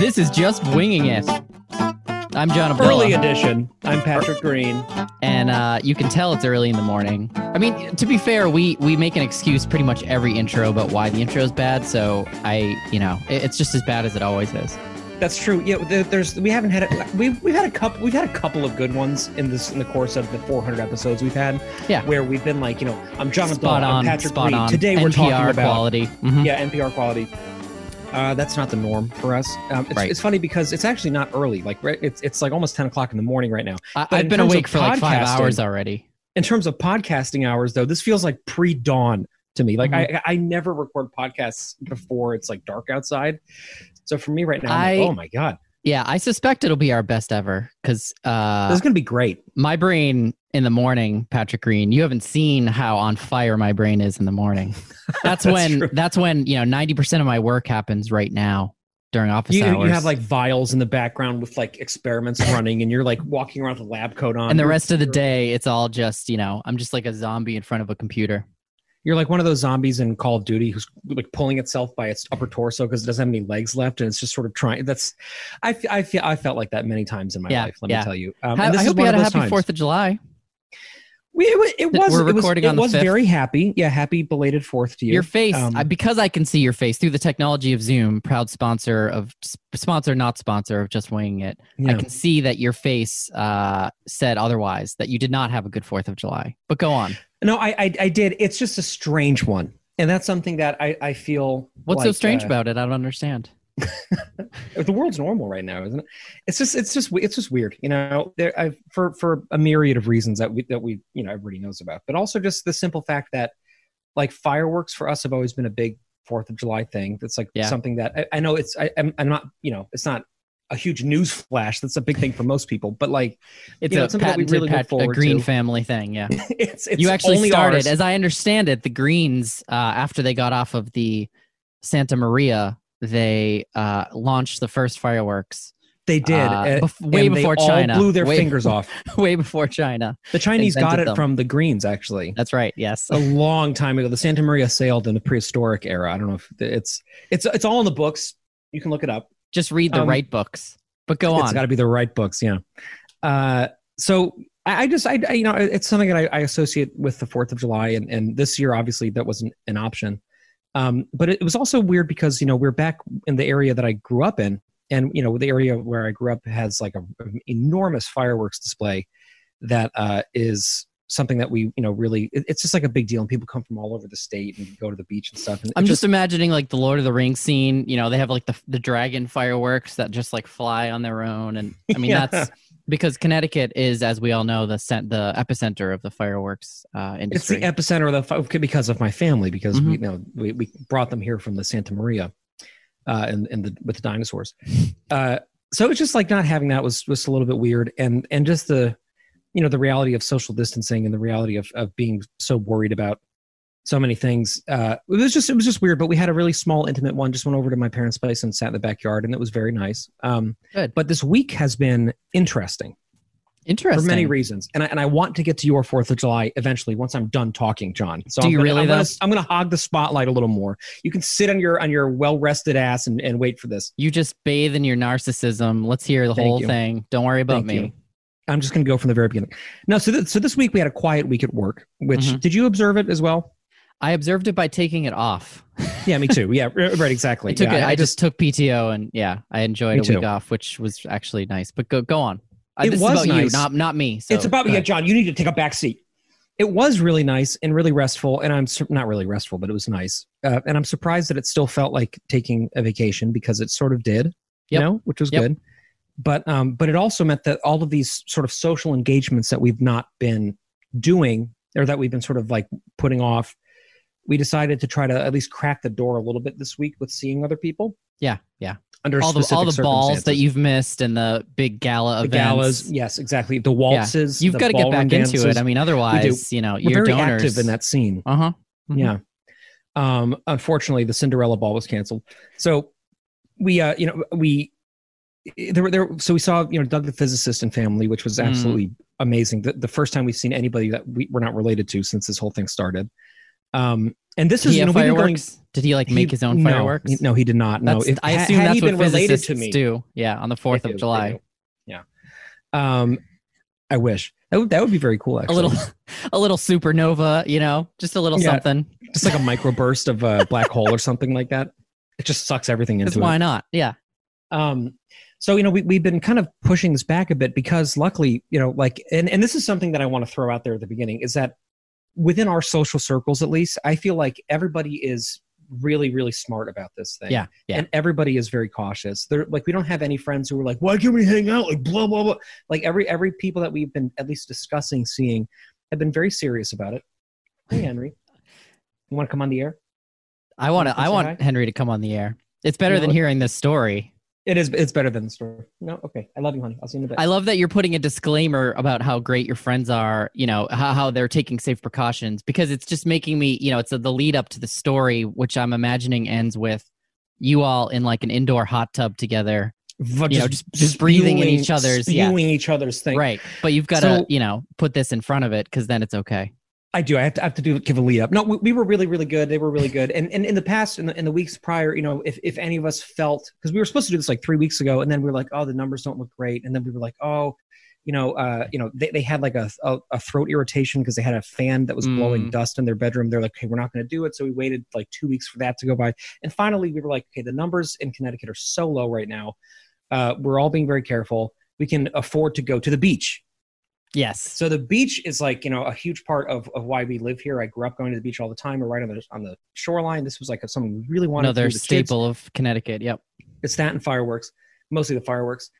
This is just winging it. I'm John Abdullah, Early edition. I'm Patrick Green. and uh, you can tell it's early in the morning. I mean, to be fair, we we make an excuse pretty much every intro about why the intro is bad. So I, you know, it- it's just as bad as it always is. That's true. Yeah, there- there's we haven't had a, we've we've had a couple we've had a couple of good ones in this in the course of the 400 episodes we've had. Yeah. where we've been like, you know, I'm John Spot Abdullah, on, I'm Patrick spot Green. on. Today we're NPR talking about quality. Mhm. yeah NPR quality. Uh, that's not the norm for us. Um, it's, Right. it's funny because it's actually not early. Like right, it's it's like almost 10 o'clock in the morning right now. I, I've been awake for like five hours already. In terms of podcasting hours, though, this feels like pre dawn to me. Like Mm-hmm. I I never record podcasts before it's like dark outside. So for me right now, I- like, oh my god, Yeah, I suspect it'll be our best ever because uh, this is gonna be great. my brain in the morning, Patrick Green, you haven't seen how on fire my brain is in the morning. That's, That's when true. that's when, you know, 90% of my work happens right now during office You, hours. you have like vials in the background with like experiments running, and you're like walking around with a lab coat on. and the rest of the day it's all just, you know, I'm just like a zombie in front of a computer. You're like one of those zombies in Call of Duty who's like pulling itself by its upper torso because it doesn't have any legs left, and it's just sort of trying. That's I I feel I felt like that many times in my Yeah, life. Let yeah. me tell you. Um, I hope you had a happy times. 4th of July. We, it, it was. We're it was- recording it on the was 5th. very happy. Yeah, happy belated Fourth to you. Your face, Um, I, because I can see your face through the technology of Zoom, proud sponsor of sponsor, not sponsor of Just Winging It. I can see that your face uh, said otherwise, that you did not have a good 4th of July. But go on. No, I, I I did. It's just a strange one, and that's something that I I feel. What's so strange uh, about it? I don't understand. The world's normal right now, isn't it? It's just it's just it's just weird, you know. There, I've, for for a myriad of reasons that we that we you know everybody knows about, but also just the simple fact that like fireworks for us have always been a big Fourth of July thing. That's like Yeah. something that I, I know it's I, I'm I'm not you know it's not a huge news flash. That's a big thing for most people, but like It's know, it's something that we really look pat- a green to. family thing. Yeah. it's it's you actually started, ours. as I understand it, the Greens, uh, after they got off of the Santa Maria, they uh, launched the first fireworks they did uh, bef- way before China. blew their way, fingers off. way before China. The Chinese got it them. from the Greens, actually. That's right. Yes. a long time ago. The Santa Maria sailed in the prehistoric era. I don't know if it's it's it's all in the books. You can look it up. Just read the um, right books. But go on. It's got to be the right books. Yeah. Uh, so I, I just I, I you know it's something that I, I associate with the Fourth of July, and and this year obviously that wasn't an option. Um, but it was also weird because you know we're back in the area that I grew up in, and you know the area where I grew up has like a, an enormous fireworks display that uh, is something that we you know really it- it's just like a big deal and people come from all over the state and go to the beach and stuff and I'm it just imagining like the Lord of the Rings scene. You know, they have like the the dragon fireworks that just like fly on their own, and I mean Yeah. that's because Connecticut is, as we all know, the cent- the epicenter of the fireworks uh, it's the epicenter of the fi- because of my family because we Mhm. you know we, we brought them here from the Santa Maria, uh, and and the with the dinosaurs. Uh, so it's just like not having that was was a little bit weird, and and just the, you know, the reality of social distancing and the reality of of being so worried about so many things. Uh, it was just it was just weird, but we had a really small intimate one. Just went over to my parents' place and sat in the backyard, and it was very nice. Um, Good. But this week has been interesting Interesting. for many reasons, and I, and I want to get to your Fourth of July eventually once I'm done talking, John. So Do I'm you gonna, really, I'm gonna. I'm gonna hog the spotlight a little more. You can sit on your on your well rested ass and, and wait for this. You just bathe in your narcissism. Let's hear the Thank whole you. thing. Don't worry about Thank me. you. I'm just gonna go from the very beginning. No, so th- so this week we had a quiet week at work. Which Mhm. did you observe it as well? I observed it by taking it off. Yeah, me too. Yeah, right, exactly. I took yeah, it. I, just took PTO and yeah, I enjoyed a week off, which was actually nice. But go go on. Uh, It this was is about you, not not me. So it's about yeah. John. You need to take a back seat. It was really nice and really restful, and I'm sur- not really restful, but it was nice. Uh, and I'm surprised that it still felt like taking a vacation because it sort of did, you know, which was Yep. good. But um, but it also meant that all of these sort of social engagements that we've not been doing, or that we've been sort of like putting off, we decided to try to at least crack the door a little bit this week with seeing other people Yeah, yeah. under All the all the balls that you've missed and the big gala the events. galas, yes, exactly. The waltzes, You've the got to get back into it. I mean, otherwise, you know, We're your very donors. active in that scene. Uh huh. Mhm. Yeah. Um, unfortunately, the Cinderella ball was canceled. So we, uh, you know, we there were there. So we saw, you know, Doug the physicist and family, which was Mm. absolutely amazing. The, the first time we've seen anybody that we, we're not related to since this whole thing started. Um, and this is you know going. Did he like he- make his own fireworks? he- No, he did not. No, if, I assume had that's he what related to me. do. Yeah, on the Fourth of July. Yeah. Um, I wish that would, that would be very cool. A Actually, little, a little supernova. You know, just a little Yeah. something. just like a microburst of a black hole or something like that. It just sucks everything into it. why not? Yeah. Um, so you know we we've been kind of pushing this back a bit because luckily you know like and and this is something that I want to throw out there at the beginning is that within our social circles at least I feel like everybody is really really smart about this thing. Yeah, yeah. And everybody is very cautious. They're like we don't have any friends who are like why can't we hang out like blah blah blah like every every people that we've been at least discussing seeing have been very serious about it. Hey Henry, you want to come on the air? I want to. I want hi? Henry to come on the air. It's better know than hearing this story. It is. It's better than the story. No, okay. I love you, honey. I'll see you in a bit. I love that you're putting a disclaimer about how great your friends are, you know, how, how they're taking safe precautions because it's just making me, you know, it's a, the lead up to the story, which I'm imagining ends with you all in like an indoor hot tub together. You know, just- just breathing in each other's- yeah. spewing each other's thing. Right. But you've got So- to, you know, put this in front of it because then it's okay. I do. I have to, I have to do give a lead up. No, we, we were really, really good. They were really good. And, and in the past, in the, in the weeks prior, you know, if, if any of us felt because we were supposed to do this like three weeks ago, and then we were like, oh, the numbers don't look great, and then we were like, oh, you know, uh, you know, they, they had like a, a, a throat irritation because they had a fan that was blowing Mm. dust in their bedroom. They're like, okay, we're not going to do it. So we waited like two weeks for that to go by, and finally we were like, okay, the numbers in Connecticut are so low right now. Uh, we're all being very careful. We can afford to go to the beach. Yes. So the beach is like you know a huge part of, of why we live here. I grew up going to the beach all the time. We're right on the on the shoreline. This was like something we really wanted Another to do. The kids- staple of Connecticut. Yep. It's that and fireworks, mostly the fireworks.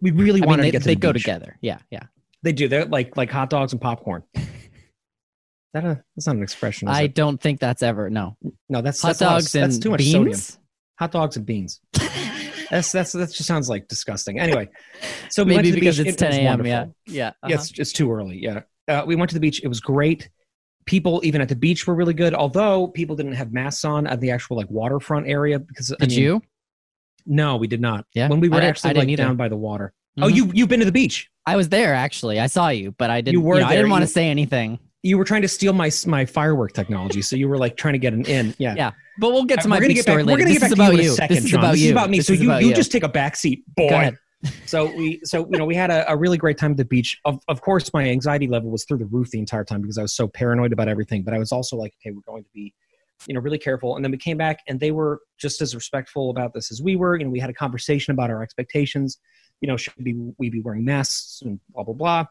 We really I mean, wanted they, to get to they the go beach. together. Yeah. Yeah. They do. They're like like hot dogs and popcorn. that a, that's not an expression. I it? don't think that's ever, no. no, that's Hot that's a lot of- dogs and that's too much sodium. beans? Hot dogs and beans. That's that's that just sounds like disgusting. Anyway, so we Maybe because beach. it's It 10 a.m. Yeah. Yeah. uh-huh. Yeah, it's, it's too early. Yeah. Uh, we went to the beach. It was great. People, even at the beach, were really good. Although people didn't have masks on at the actual like waterfront area because I Did mean, you? No, we did not. Yeah? when we I were didn't- actually I like either. down by the water. Oh, Mhm. you you've been to the beach. I was there actually. I saw you, but I didn't. You were know, I didn't want to say anything. You were trying to steal my my firework technology, so you were like trying to get an in. Yeah. Yeah, But we'll get to my we're gonna big get story back. later. We're gonna this get is back to about you in a second, this is John. about this is about me. This so you about you just take a back seat, boy. Go ahead. So we so you know we had a, a really great time at the beach. Of of course, my anxiety level was through the roof the entire time because I was so paranoid about everything. But I was also like, okay, we're going to be, you know, really careful. And then we came back, and they were just as respectful about this as we were. You know, we had a conversation about our expectations. You know, should we we be wearing masks and blah blah blah.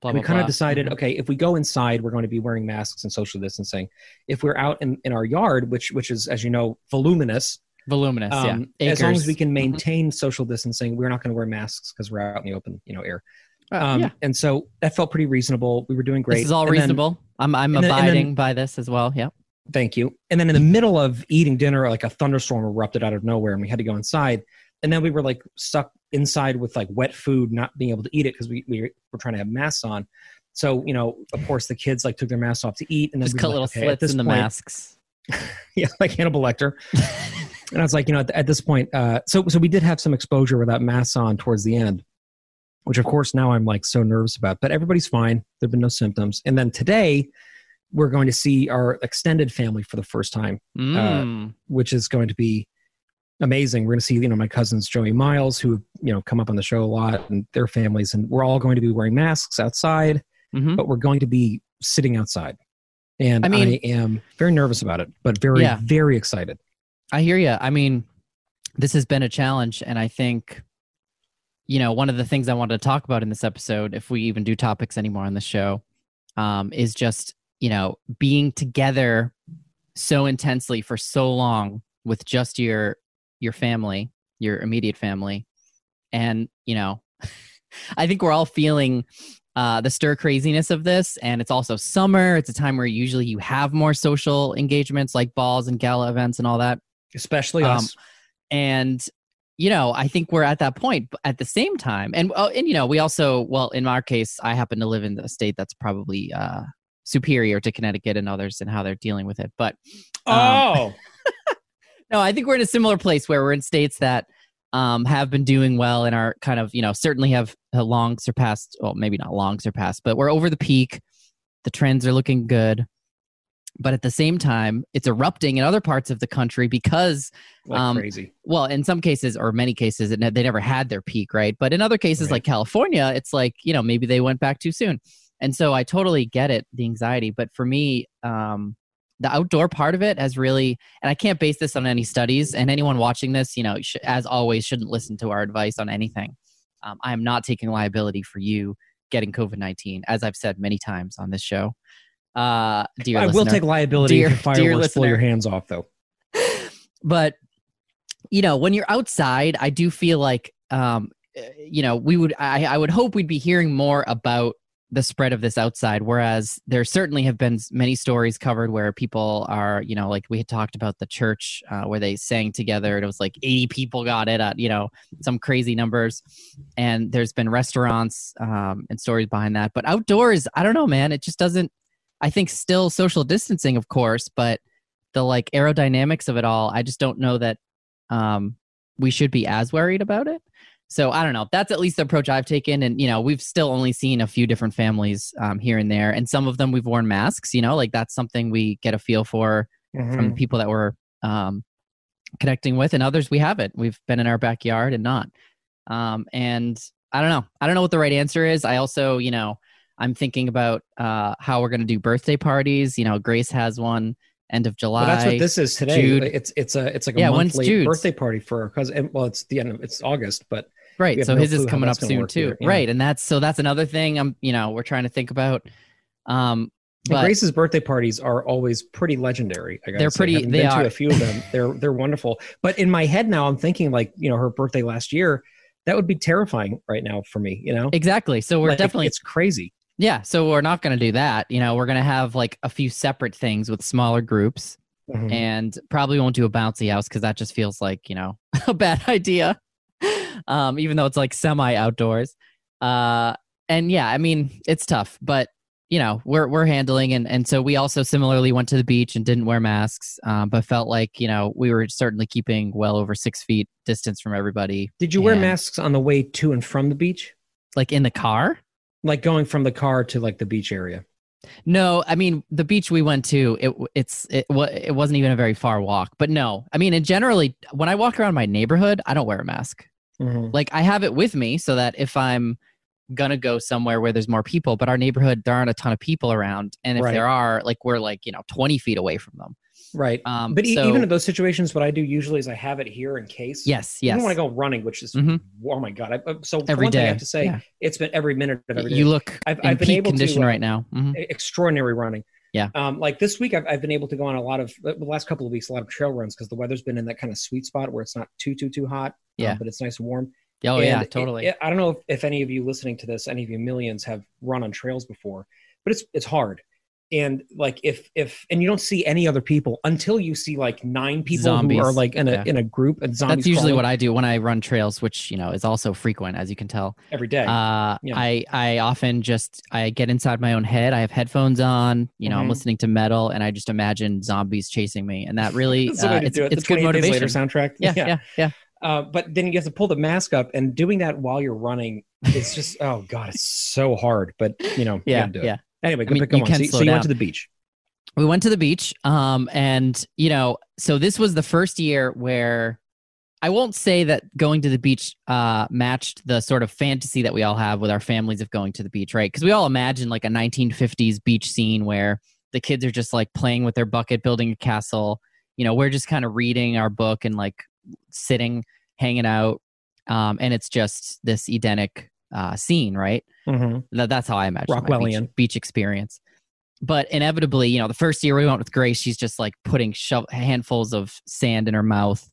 Blah, we kind blah. of decided, Mhm. okay, if we go inside, we're going to be wearing masks and social distancing. If we're out in, in our yard, which which is as you know voluminous, voluminous. um, yeah, as long as we can Mhm. maintain social distancing, we're not going to wear masks because we're out in the open, you know, air. Uh, Um, yeah, And so that felt pretty reasonable. We were doing great. this is all And then- reasonable. I'm I'm and then- then- abiding by this as well. Yeah. thank you. And then in the middle of eating dinner, like a thunderstorm erupted out of nowhere, and we had to go inside. And then we were like stuck inside with like wet food, not being able to eat it because we, we were trying to have masks on. So you know, of course, the kids like took their masks off to eat, and then Just we cut like, little okay, slits in the point- masks. yeah, like Hannibal Lecter. and I was like, you know, at, at this point, uh, so so we did have some exposure without masks on towards the end, which of course now I'm like so nervous about. But everybody's fine. There've been no symptoms. And then today, we're going to see our extended family for the first time, Mm. which is going to be amazing. We're going to see, you know, my cousins Joey Miles, who you know come up on the show a lot, and their families, and we're all going to be wearing masks outside, Mhm. but we're going to be sitting outside. And I mean, I, am very nervous about it, but very, Yeah. very excited. I hear you. I mean, this has been a challenge, and I think, you know, one of the things I wanted to talk about in this episode, if we even do topics anymore on the show, um, is just you know being together so intensely for so long with just your your family, your immediate family, and you know, I think we're all feeling uh, the stir craziness of this. And it's also summer. It's a time where usually you have more social engagements like balls and gala events and all that. especially Um, us. And you know, I think we're at that point. But at the same time, and oh, and you know, we also well, in our case, I happen to live in the state that's probably uh, superior to Connecticut and others and how they're dealing with it. But um, oh, no, I think we're in a similar place where we're in states that um, have been doing well and are kind of, you know, certainly have uh, long surpassed, well, maybe not long surpassed, but we're over the peak. The trends are looking good. but at the same time, it's erupting in other parts of the country because like Um, crazy. well, in some cases or many cases, it, ne- they never had their peak, right? But in other cases, Right. like California, it's like you know maybe they went back too soon, and so I totally get it, the anxiety. But for me, um, the outdoor part of it has really, and I can't base this on any studies. And anyone watching this, you know, sh- as always, shouldn't listen to our advice on anything. Um, I am not taking liability for you getting COVID nineteen, as I've said many times on this show. Uh, dear I will take liability Dear- if fireworks blow your hands off, though. but you know when you're outside i do feel like um uh, you know we would I, I would hope we'd be hearing more about the spread of this outside whereas there certainly have been many stories covered where people are you know like we had talked about the church uh, where they sang together and it was like 80 people got it at you know some crazy numbers. And there's been restaurants um, and stories behind that. But outdoors i don't know man it just doesn't i think still social distancing of course but the like aerodynamics of it all i just don't know that um, we should be as worried about it so i don't know. That's at least the approach i've taken. And you know we've still only seen a few different families um, here and there. And some of them we've worn masks you know like that's something we get a feel for Mm-hmm. from people that we're um, connecting with. And others we haven't. We've been in our backyard and not. Um, and i don't know. I don't know what the right answer is. I also you know i'm thinking about uh, how we're going to do birthday parties. You know grace has one end of july Well, that's what this is today. Jude. It's it's a it's like a Yeah, monthly birthday party for her cousin. Well, it's the end of it's August, but right so no his is coming up soon too yeah. right and that's so that's another thing i'm you know we're trying to think about um but Grace's birthday parties are always pretty legendary. I They're say. pretty- Having they been are. to a few of them. They're they're wonderful. But in my head now, I'm thinking like you know her birthday last year. That would be terrifying right now for me. You know, exactly so we're Like, definitely it's crazy. yeah so we're not going to do that you know we're going to have like a few separate things with smaller groups Mhm. and probably won't do a bouncy house because that just feels like you know a bad idea um even though it's like semi outdoors uh and yeah i mean it's tough but you know we're we're handling and and so we also similarly went to the beach and didn't wear masks um, but felt like you know we were certainly keeping well over six feet distance from everybody Did you wear and- masks on the way to and from the beach? like in the car Like going from the car to like the beach area? No, I mean the beach we went to. It it's it it wasn't even a very far walk. But no, I mean, and generally when I walk around my neighborhood, I don't wear a mask. Mhm. Like I have it with me so that if I'm gonna go somewhere where there's more people, but our neighborhood there aren't a ton of people around, and if Right. there are, like we're like you know 20 feet away from them. Right. Um, But so- even in those situations, what I do usually is I have it here in case. yes, yes, Even when I go running, which is Mhm. oh my god! I, so for every one thing, I have to say Yeah. it's been every minute of every day. you look I've- in I've been able to, condition uh, right now. Mhm. extraordinary running. Yeah. Um, like this week, I've, I've been able to go on a lot of the last couple of weeks, a lot of trail runs because the weather's been in that kind of sweet spot where it's not too too too hot. um, Yeah. but it's nice and warm. Oh And yeah, it- totally. it- I don't know if, if any of you listening to this, any of you millions have run on trails before, but it's it's hard. And like if if and you don't see any other people until you see like nine people Zombies. who are like in a Yeah. in a group and zombies. That's usually crawling what I do when I run trails, which you know is also frequent, as you can tell. every day. Uh, Yeah. I I often just I get inside my own head. I have headphones on. You know, I'm Mhm. listening to metal, and I just imagine zombies chasing me, and that really That's the way uh, it's, it. it's good motivation. Later soundtrack. yeah, yeah, yeah, Uh, but then you have to pull the mask up, and doing that while you're running, it's just oh god, it's so hard. But you know, you yeah, do it. Anyway, I go mean, you on. can So, slow so you went to the beach. We went to the beach, um, and you know, so this was the first year where I won't say that going to the beach uh, matched the sort of fantasy that we all have with our families of going to the beach, right? Because we all imagine like a 1950s beach scene where the kids are just like playing with their bucket, building a castle. You know, we're just kind of reading our book and like sitting, hanging out, um, and it's just this Edenic uh, scene, right? Mm-hmm. That, that's how I imagine my beach, Rockwellian. beach experience. But inevitably, you know, the first year we went with Grace, she's just like putting sho- handfuls of sand in her mouth,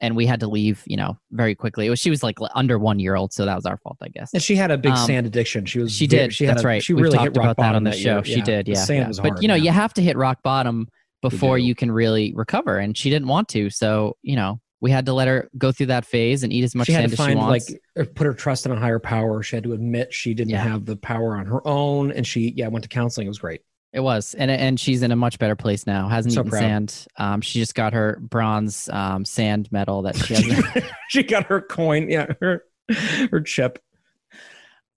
and we had to leave, you know, very quickly. It was she was like under one year old, so that was our fault, I guess. And she had a big Um, sand addiction. She was She very- did. She had That's a- right. She We've really talked hit rock about that on the show. year. She did. The Yeah. sand yeah. was but hard, you know, yeah. you have to hit rock bottom before you can really recover, and she didn't want to. So you know, we had to let her go through that phase and eat as much she had sand to as she find like wants. uh, put her trust in a higher power. She had to admit she didn't Yeah. have the power on her own, and she yeah went to counseling. It was great. It was, and and she's in a much better place now. Hasn't So eaten proud. sand. Um, she just got her bronze um, sand medal that she has. she got her coin. Yeah, her her chip.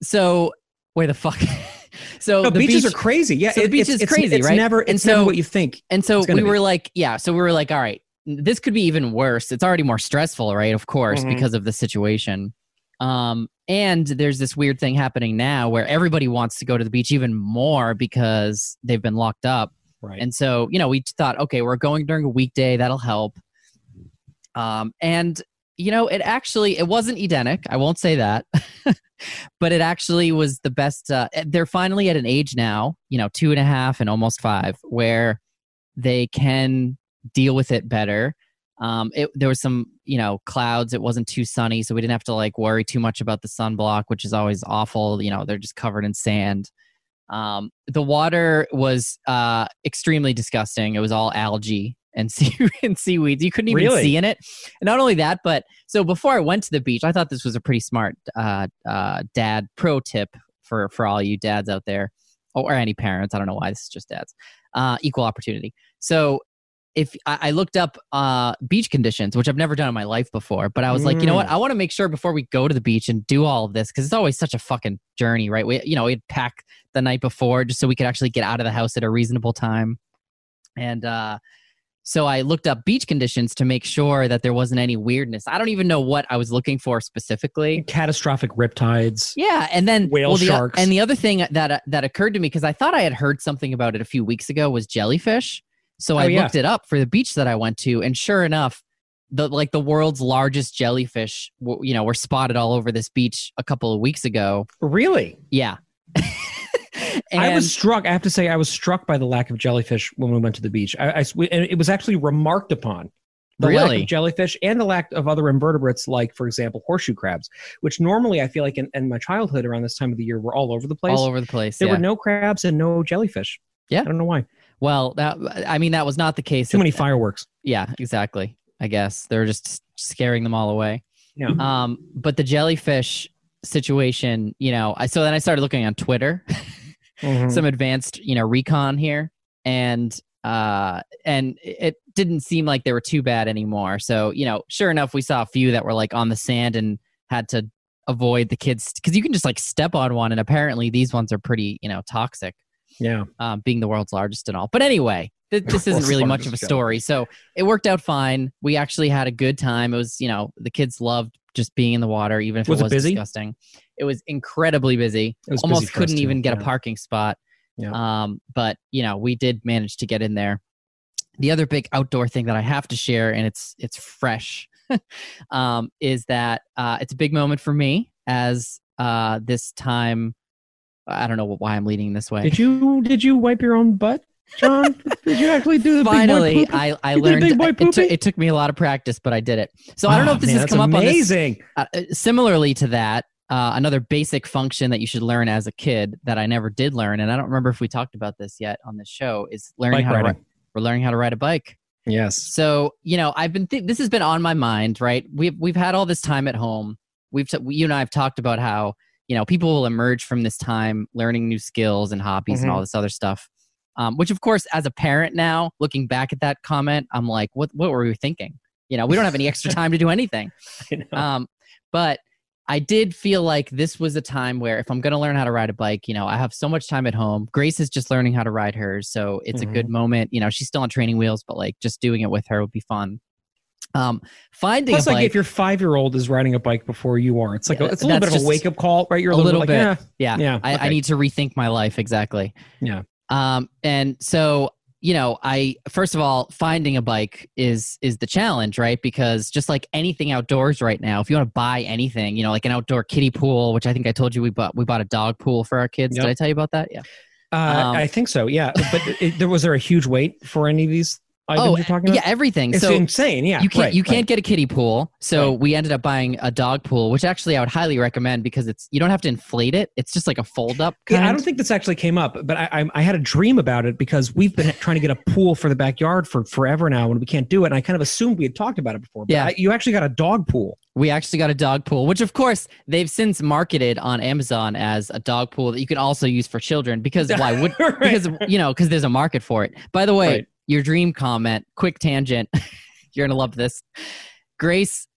so wait, the fuck. so No, the beaches beach, are crazy. Yeah, so the beach it's, is crazy, it's right? Never, And it's never so- what you think. and so it's we were like, yeah. So we were like, all right, this could be even worse. It's already more stressful, right? Of course, Mhm. because of the situation. Um, and there's this weird thing happening now where everybody wants to go to the beach even more because they've been locked up. Right. And so, you know, we thought, okay, we're going during a weekday, that'll help. Um, and you know, it actually it wasn't Edenic. I won't say that, but it actually was the best. Uh, they're finally at an age now, you know, two and a half and almost five, where they can deal with it better. Um, it, there was some, you know, clouds. It wasn't too sunny, so we didn't have to like worry too much about the sunblock, which is always awful. You know, they're just covered in sand. Um, the water was uh, extremely disgusting. It was all algae and sea and seaweeds. You couldn't even Really? see in it. And not only that, but so before I went to the beach, I thought this was a pretty smart uh, uh, dad pro tip for for all you dads out there, or any parents. I don't know why this is just dads. Uh, equal opportunity. So if I, I looked up uh, beach conditions, which I've never done in my life before, but I was like, you know what? I want to make sure before we go to the beach and do all of this because it's always such a fucking journey, right? We, you know, we'd pack the night before just so we could actually get out of the house at a reasonable time, and uh, so I looked up beach conditions to make sure that there wasn't any weirdness. I don't even know what I was looking for specifically. catastrophic riptides. Yeah, and then Whale the, sharks. And the other thing that uh, that occurred to me because I thought I had heard something about it a few weeks ago was jellyfish. So oh, I Oh, yeah. looked it up for the beach that I went to, and sure enough, the like the world's largest jellyfish, you know, were spotted all over this beach a couple of weeks ago. Really? Yeah. and, I was struck. I have to say, I was struck by the lack of jellyfish when we went to the beach. I, I- and it was actually remarked upon. The lack of jellyfish and the lack of other invertebrates, like, for example, horseshoe crabs, which normally I feel like in, in my childhood around this time of the year were all over the place. all over the place. there yeah. were no crabs and no jellyfish. Yeah. I don't know why. Well, that I mean that was not the case. Too at- many fireworks. Yeah, exactly. I guess they're just scaring them all away. Yeah. Um, but the jellyfish situation, you know, I so then I started looking on Twitter, Mhm. some advanced, you know, recon here, and uh, and it didn't seem like they were too bad anymore. So you know, sure enough, we saw a few that were like on the sand and had to avoid the kids because you can just like step on one, and apparently these ones are pretty, you know, toxic yeah. um, being the world's largest and all. But anyway, th- this isn't really much of a story. So it worked out fine. We actually had a good time. It was, you know, the kids loved just being in the water, even if Was it it was busy? disgusting. It was incredibly busy. It was Almost us couldn't even get a parking spot. Yeah. Um, but you know, we did manage to get in there. The other big outdoor thing that I have to share, and it's it's fresh, um, is that uh, it's a big moment for me as uh, this time. I don't know why I'm leading this way. Did you did you wipe your own butt, John? did you actually do the finally big boy i i You learned boy it, took, it took me a lot of practice but i did it so i don't know if this man, has come up amazing. uh, uh, similarly to that uh, another basic function that you should learn as a kid that i never did learn and i don't remember if we talked about this yet on the show is learning Bike how to riding. ride, we're learning how to ride a bike Yes. so you know i've been th- this has been on my mind right we've we've had all this time at home we've t- you and i have talked about how you know people will emerge from this time learning new skills and hobbies and Mhm. all this other stuff um, which of course as a parent now looking back at that comment i'm like what what were we thinking you know we don't have any extra time to do anything um, but I did feel like this was a time where if I'm going to learn how to ride a bike, you know, I have so much time at home. Grace is just learning how to ride hers, so it's Mm-hmm. a good moment. You know, she's still on training wheels, but like just doing it with her would be fun. Um, finding Plus, like bike, if your five year old is riding a bike before you are, it's like a, it's a little bit of a wake up call, right? You're a, a little, little bit, like, yeah, yeah, yeah, I, I need to rethink my life exactly. Yeah. Um, and so you know, I first of all, finding a bike is is the challenge, right? Because just like anything outdoors right now, if you want to buy anything, you know, like an outdoor kiddie pool, which I think I told you we bought, we bought a dog pool for our kids. Yep. Did I tell you about that? Yeah. Uh, Um, I think so. Yeah, but it, there was there a huge wait for any of these Oh, items oh, you're talking about? yeah, everything. it's so insane. Yeah, you can't right, you can't get a kiddie pool so Right. we ended up buying a dog pool which actually i would highly recommend because it's you don't have to inflate it it's just like a fold up Yeah, I don't think this actually came up, but I, I I had a dream about it because we've been trying to get a pool for the backyard for forever now, and we can't do it. And I kind of assumed we had talked about it before. But Yeah. I, you actually got a dog pool. we actually got a dog pool which of course they've since marketed on amazon as a dog pool that you can also use for children because why would Right. because you know because there's a market for it by the way Right. Your dream comment quick tangent you're gonna love this grace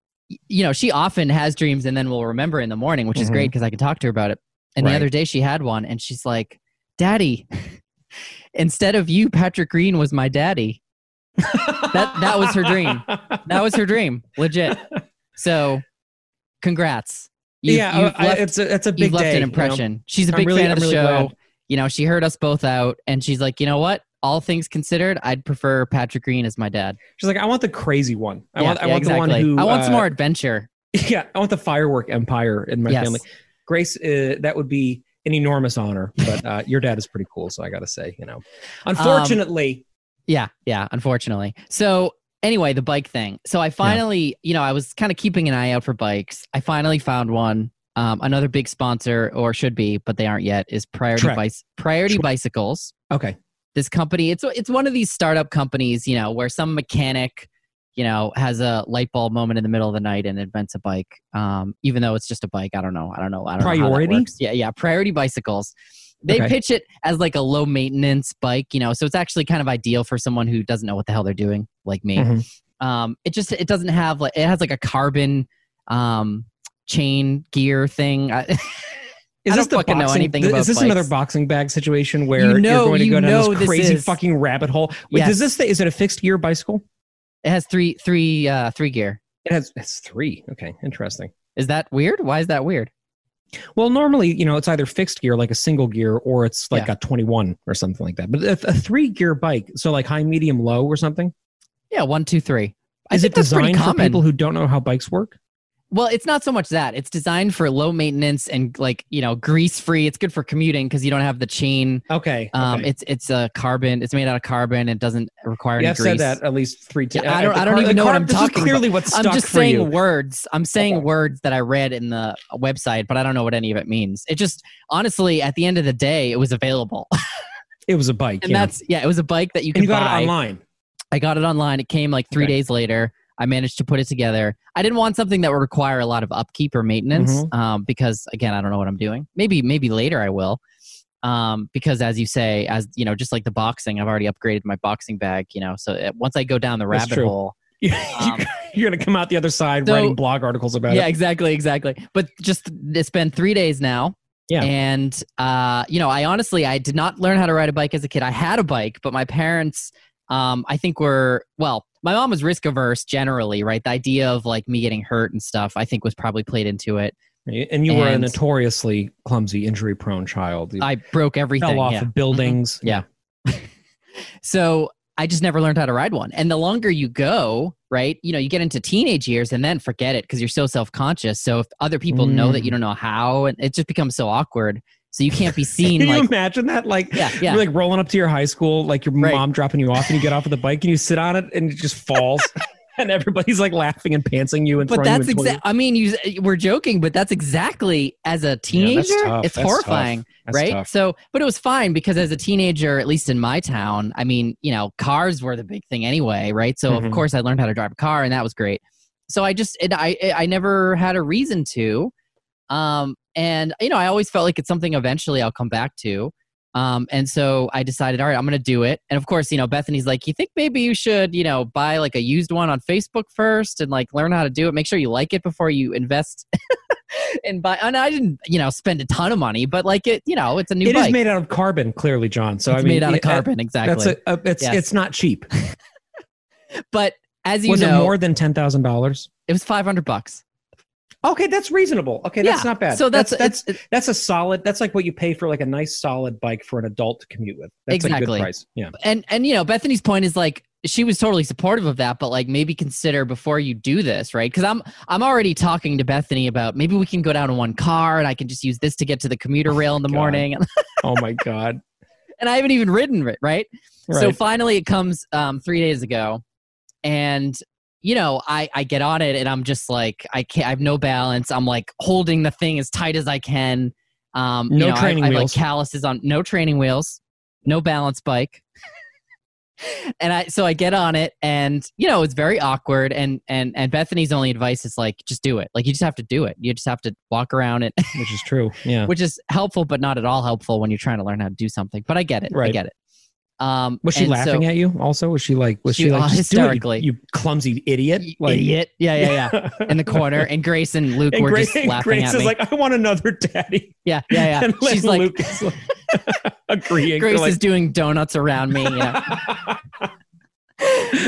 you know she often has dreams and then will remember in the morning which is Mhm. great because i can talk to her about it and the other day she had one and she's like Daddy, instead of you, Patrick Green was my daddy. That that was her dream. That was her dream, legit. So, congrats. You've- yeah, you've I- it's a it's a big you've left day, an you know. impression. She's a big really- fan of I'm the really show. glad. You know, she heard us both out, and she's like, you know what? All things considered, I'd prefer Patrick Green as my dad. She's like, I want the crazy one. I Yeah, want I yeah, want the one who I want some uh, more adventure. Yeah, I want the firework empire in my Yes. family. Grace, uh, that would be an enormous honor. But uh, your dad is pretty cool, so I got to say, you know, unfortunately, Yeah, yeah, unfortunately. So anyway, the bike thing. So I finally, you know, I was kind of keeping an eye out for bikes. I finally found one. Um, another big sponsor, or should be, but they aren't yet, is Priority Trek. Bice Priority. Bicycles. okay, This company, it's it's one of these startup companies, you know, where some mechanic, you know, has a light bulb moment in the middle of the night and invents a bike. Um, even though it's just a bike, I don't know. I don't know. I don't know. Priority? works. Yeah, yeah. Priority Bicycles. They Okay. pitch it as like a low maintenance bike, you know, so it's actually kind of ideal for someone who doesn't know what the hell they're doing, like me. Mhm. Um, it just it doesn't have like it has like a carbon um chain gear thing. Is I this the fucking know anything th- Is this another boxing bag situation where You know- are going to go down this this crazy is- fucking rabbit hole? Wait, Yes. does this thing, is it a fixed gear bicycle? it has three three uh three gear. It has it's three. Okay, interesting. Is that weird? Why is that weird? Well, normally, you know, it's either fixed gear, like a single gear, or it's like Yeah. a 21 or something like that. But a, a three gear bike, so like high, medium, low or something, Yeah, one, two, three. Is it designed for people who don't know how bikes work? Well, it's not so much that. It's designed for low maintenance and like, you know, grease free. It's good for commuting because you don't have the chain. Okay. Um, okay. it's it's a carbon. It's made out of carbon. It doesn't require yeah, any grease. said that at least three times. Yeah, I don't- I don't even know what I'm this talking is clearly what's stuck I'm just saying you. words. I'm saying Okay. words that I read in the website, but I don't know what any of it means. It just honestly, at the end of the day, it was available, It was a bike, and yeah. that's yeah, it was a bike that you could you got buy. it online. I got it online. It came like three Okay. days later. I managed to put it together. I didn't want something that would require a lot of upkeep or maintenance Mm-hmm. um, because, again, I don't know what I'm doing. Maybe, maybe later I will. Um, because as you say, as you know, just like the boxing, I've already upgraded my boxing bag. You know, so uh, once I go down the rabbit hole, Um, You're going to come out the other side so- writing blog articles about yeah, it. Yeah, exactly, exactly. But just it's been three days now. Yeah. And uh, you know, I honestly I did not learn how to ride a bike as a kid. I had a bike, but my parents um I think were well, my mom was risk averse generally, right? The idea of like me getting hurt and stuff, I think was probably played into it. And you were a notoriously clumsy, injury prone child. You I broke everything. fell off yeah. of buildings. Yeah. So I just never learned how to ride one. And the longer you go, right, you know, you get into teenage years and then forget it because you're so self conscious. So if other people know that Mm. you don't know how, and it just becomes so awkward. So you can't be seen Can you like, imagine that? Like, yeah, yeah. you're like rolling up to your high school, like your Right. mom dropping you off, and you get off of the bike and you sit on it and it just falls. and everybody's like laughing and pantsing you and but that's exactly. I mean, you we're joking, but that's exactly as a teenager. tough. It's That's horrifying, right? tough. So, but it was fine because as a teenager, at least in my town, I mean, you know, cars were the big thing anyway, right? So Mhm. of course I learned how to drive a car, and that was great. So I just, it, I, I never had a reason to, um, and you know, I always felt like it's something eventually I'll come back to. Um, and so I decided, all right, I'm going to do it. And of course, you know, Bethany's like, you think maybe you should, you know, buy like a used one on Facebook first and like learn how to do it. Make sure you like it before you invest and buy. And I didn't, you know, spend a ton of money, but like it, you know, it's a new It is bike. made out of carbon, clearly, John. So it's I mean, made out of it- uh, carbon, exactly. That's a, a it's Yes. it's not cheap. but as you Was know, it more than ten thousand dollars? it was 500 bucks. Okay, that's reasonable. Okay, that's Yeah, not bad. So that's, that's it's, that's a solid. That's like what you pay for like a nice solid bike for an adult to commute with. That's a Exactly. good price. Yeah. and and you know bethany's point is like she was totally supportive of that but like maybe consider before you do this right because i'm i'm already talking to bethany about maybe we can go down in one car and i can just use this to get to the commuter rail in the God. morning Oh my god. and i haven't even ridden it right, right? so finally it comes um three days ago and you know i i get on it and i'm just like i can't i have no balance. I'm like holding the thing as tight as i can. Um you No know, I- training I, have like calluses on no training wheels no balance bike. And i so i get on it and you know it's very awkward and and and bethany's only advice is like just do it. Like you just have to do it. You just have to walk around it. Which is true. Yeah. which is helpful but not at all helpful when you're trying to learn how to do something. But i get it. I get it um Was she laughing so, at you? Also, was she like? Was she, She- like do it, you- hysterically. You, clumsy idiot! Like, idiot yeah yeah yeah in the corner and grace and luke And were Grace, just laughing at me. Grace is like, I want another daddy. yeah yeah yeah and she's like Luke is like, Agreeing. Grace They're is doing donuts around me. Yeah.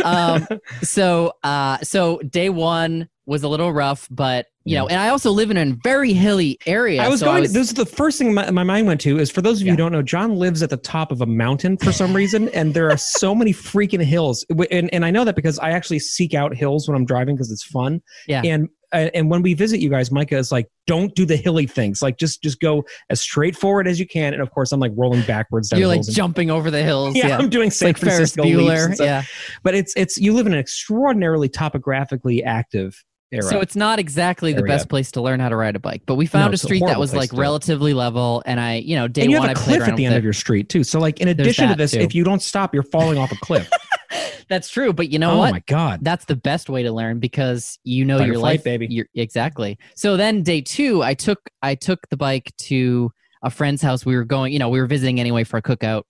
um, so uh so day one was a little rough but you know and i also live in a very hilly area I was so going. was- this is the first thing my, my mind went to is for those of you Yeah. who don't know, John lives at the top of a mountain for some reason, and there are so many freaking hills. And and I know that because I actually seek out hills when I'm driving because it's fun. Yeah. And and when we visit you guys, Micah is like, don't do the hilly things. Like just just go as straightforward as you can. And of course, I'm like rolling backwards down you're like jumping over the hills yeah, yeah, I'm doing San like Francisco leaps Bueller yeah But it's it's you live in an extraordinarily topographically active era. so it's not exactly the Area. best place to learn how to ride a bike but we found a it's a street that was like to do it. relatively level and i you know day and you one have a i played cliff at the end it. of your street too. So like in addition to this, too. if you don't stop, you're falling off a cliff. that's true but you know oh what my god. that's the best way to learn because you know your flight, life baby. You're, exactly so then day two i took i took the bike to a friend's house we were going you know we were visiting anyway for a cookout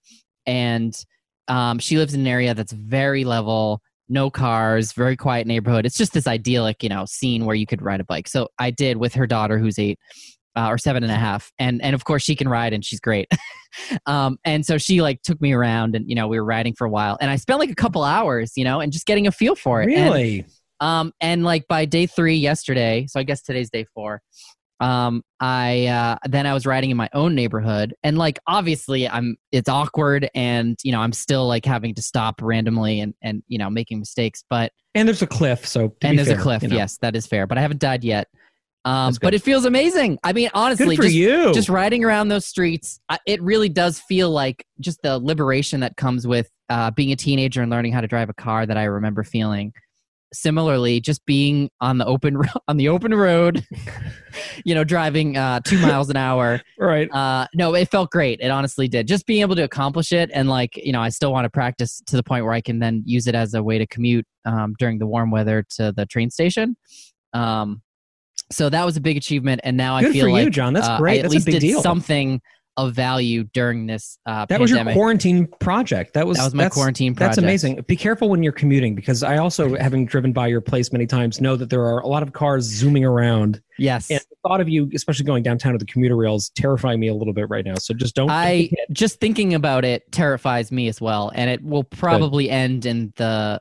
and um, she lives in an area that's very level no cars very quiet neighborhood. It's just this idyllic you know scene where you could ride a bike. So i did with her daughter who's eight uh, or seven and a half. And and of course she can ride and she's great. Um and so she like took me around and you know we were riding for a while. And i spent like a couple hours you know and just getting a feel for it. And- Really? um, and like by day three yesterday, so I guess today's day four. Um, I uh, then I was riding in my own neighborhood, and like obviously I'm it's awkward, and you know I'm still like having to stop randomly and and you know making mistakes, but and there's a cliff, so to and there's fair, a cliff. you know. Yes, that is fair, but I haven't died yet. Um, but it feels amazing. I mean, honestly, just you. just riding around those streets, I- it really does feel like just the liberation that comes with uh, being a teenager and learning how to drive a car that I remember feeling. Similarly, just being on the open on the open road, you know, driving uh, two miles an hour. right. Uh, no, it felt great. It honestly did. Just being able to accomplish it, and like you know, I still want to practice to the point where I can then use it as a way to commute um, during the warm weather to the train station. Um, so that was a big achievement, and now I feel for like you, John. That's uh, great. At That's least a big did deal. something of value during this uh, that was your quarantine project. That was that was my quarantine project. That's amazing. Be careful when you're commuting because I also, having driven by your place many times, know that there are a lot of cars zooming around. Yes. And the thought of you, especially going downtown to the commuter rails, terrifying me a little bit right now. So just don't. I just thinking about it terrifies me as well, and it will probably end in the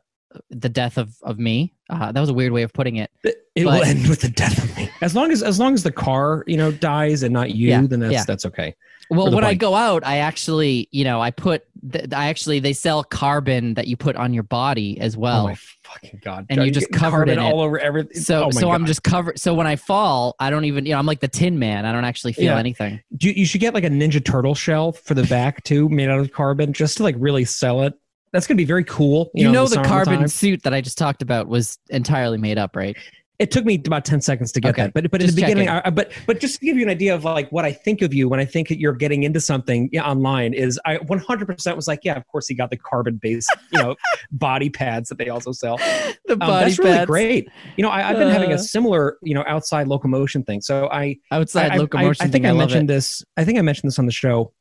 the death of of me. Uh, that was a weird way of putting it. it will but- end with the death of me. As long as as long as the car, you know, dies and not you, Yeah, then that's yeah. that's okay. Well, the when I go out, I actually, you know, I put, th- I actually, they sell carbon that you put on your body as oh well. my fucking god! and John, you you're just covered it. all over everything. so, oh so I'm just covered. So when I fall, I don't even, you know, I'm like the Tin Man. I don't actually feel Yeah. anything. Do you, you should get like a Ninja Turtle shell for the back too, made out of carbon, just to like really sell it. That's gonna be very cool. You, in know, the summertime. carbon suit that I just talked about was entirely made up, right? It took me about ten seconds to get Okay, that, but but in the beginning. I, but but just to give you an idea of like what I think of you when I think that you're getting into something online is I 100% was like, yeah, of course he got the carbon based, you know, body pads that they also sell. The Um, body that's really great. You know, I, I've been having Uh. a similar, you know, outside locomotion thing. So I, outside I, locomotion. I, I think thing, I, mentioned it. this. I think I mentioned this on the show.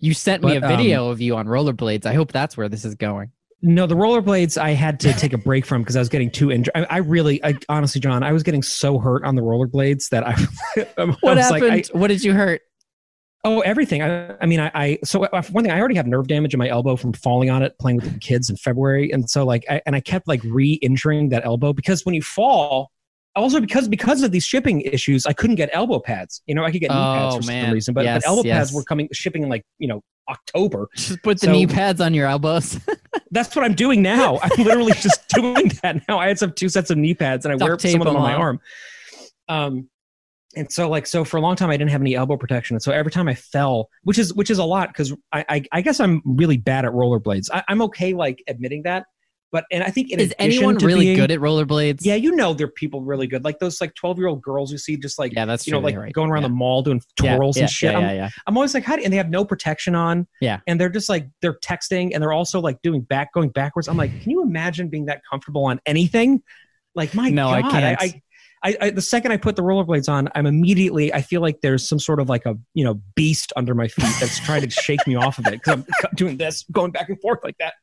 You sent me but, a um, video of you on rollerblades. I hope that's where this is going. No, the rollerblades I had to take a break from because I was getting too injured. I, I really, I, honestly, John, I was getting so hurt on the rollerblades that I, I What was happened? like, what did you hurt? oh, everything. I, I mean, I, I, so uh, one thing, I already have nerve damage in my elbow from falling on it, playing with the kids in February, and so like, I, and I kept like re-injuring that elbow because when you fall. Also, because because of these shipping issues, I couldn't get elbow pads. You know, I could get knee pads Oh, for some reason, but, Yes, but elbow yes. pads were coming shipping in like you know October. Just put the So- knee pads on your elbows. That's what I'm doing now. I'm literally just doing that now. I had some two sets of knee pads and I Duct wear some of them them on my arm. Um, and so like so for a long time I didn't have any elbow protection, and so every time I fell, which is which is a lot because I, I I guess I'm really bad at rollerblades. I, I'm okay like admitting that, but and I think in Is anyone to really being- good at rollerblades? Yeah, you know there are people really good, like those like 12 year old girls you see just like yeah, that's you know like right. going around yeah. the mall doing twirls yeah, and shit. Yeah, I'm. I'm always like, how do and they have no protection on. Yeah. And they're just like they're texting and they're also like doing back going backwards. I'm like, can you imagine being that comfortable on anything? Like my No, I can't. I, I, I, the second I put the rollerblades on, I'm immediately I feel like there's some sort of like a you know beast under my feet that's trying to shake me off of it because I'm doing this, going back and forth like that.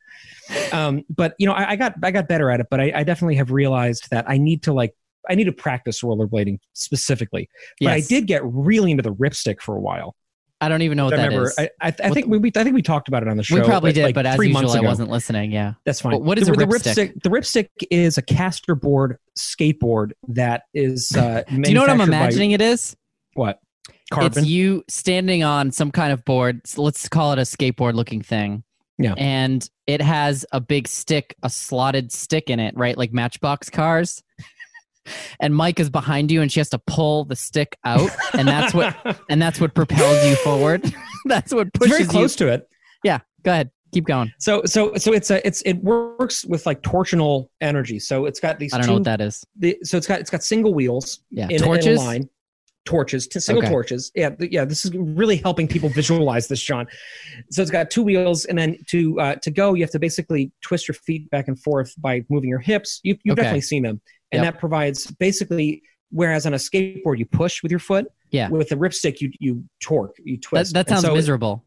Um, but you know, I, I got I got better at it, but I, I definitely have realized that I need to like I need to practice rollerblading specifically. But I did get really into the RipStik for a while. I don't even know what I that remember. is. I, I, I What think we, we I think we talked about it on the show. we probably like- did, like but as three usual, I wasn't listening. Yeah. That's fine. What- what is the, a the RipStik? The RipStik is a caster board skateboard that is. Uh, Do you know what I'm manufactured by- imagining it is? what carbon? It's you standing on some kind of board. so let's call it a skateboard looking thing. Yeah. And it has a big stick, a slotted stick in it, right? Like matchbox cars. and Mike is behind you and she has to pull the stick out. And that's what and that's what propels you forward. that's what it's pushes very close to it. Yeah. Go ahead. Keep going. So so so it's a it's it works with like torsional energy. So it's got these I don't two know what that is. the, so it's got it's got single wheels Yeah. in, in a line torches to single Okay. torches yeah th- yeah this is really helping people visualize this john so it's got two wheels and then to uh, to go you have to basically twist your feet back and forth by moving your hips you, you've Okay. definitely seen them and Yep. that provides basically whereas on a skateboard you push with your foot Yeah. with the RipStik you you torque you twist that And sounds so miserable.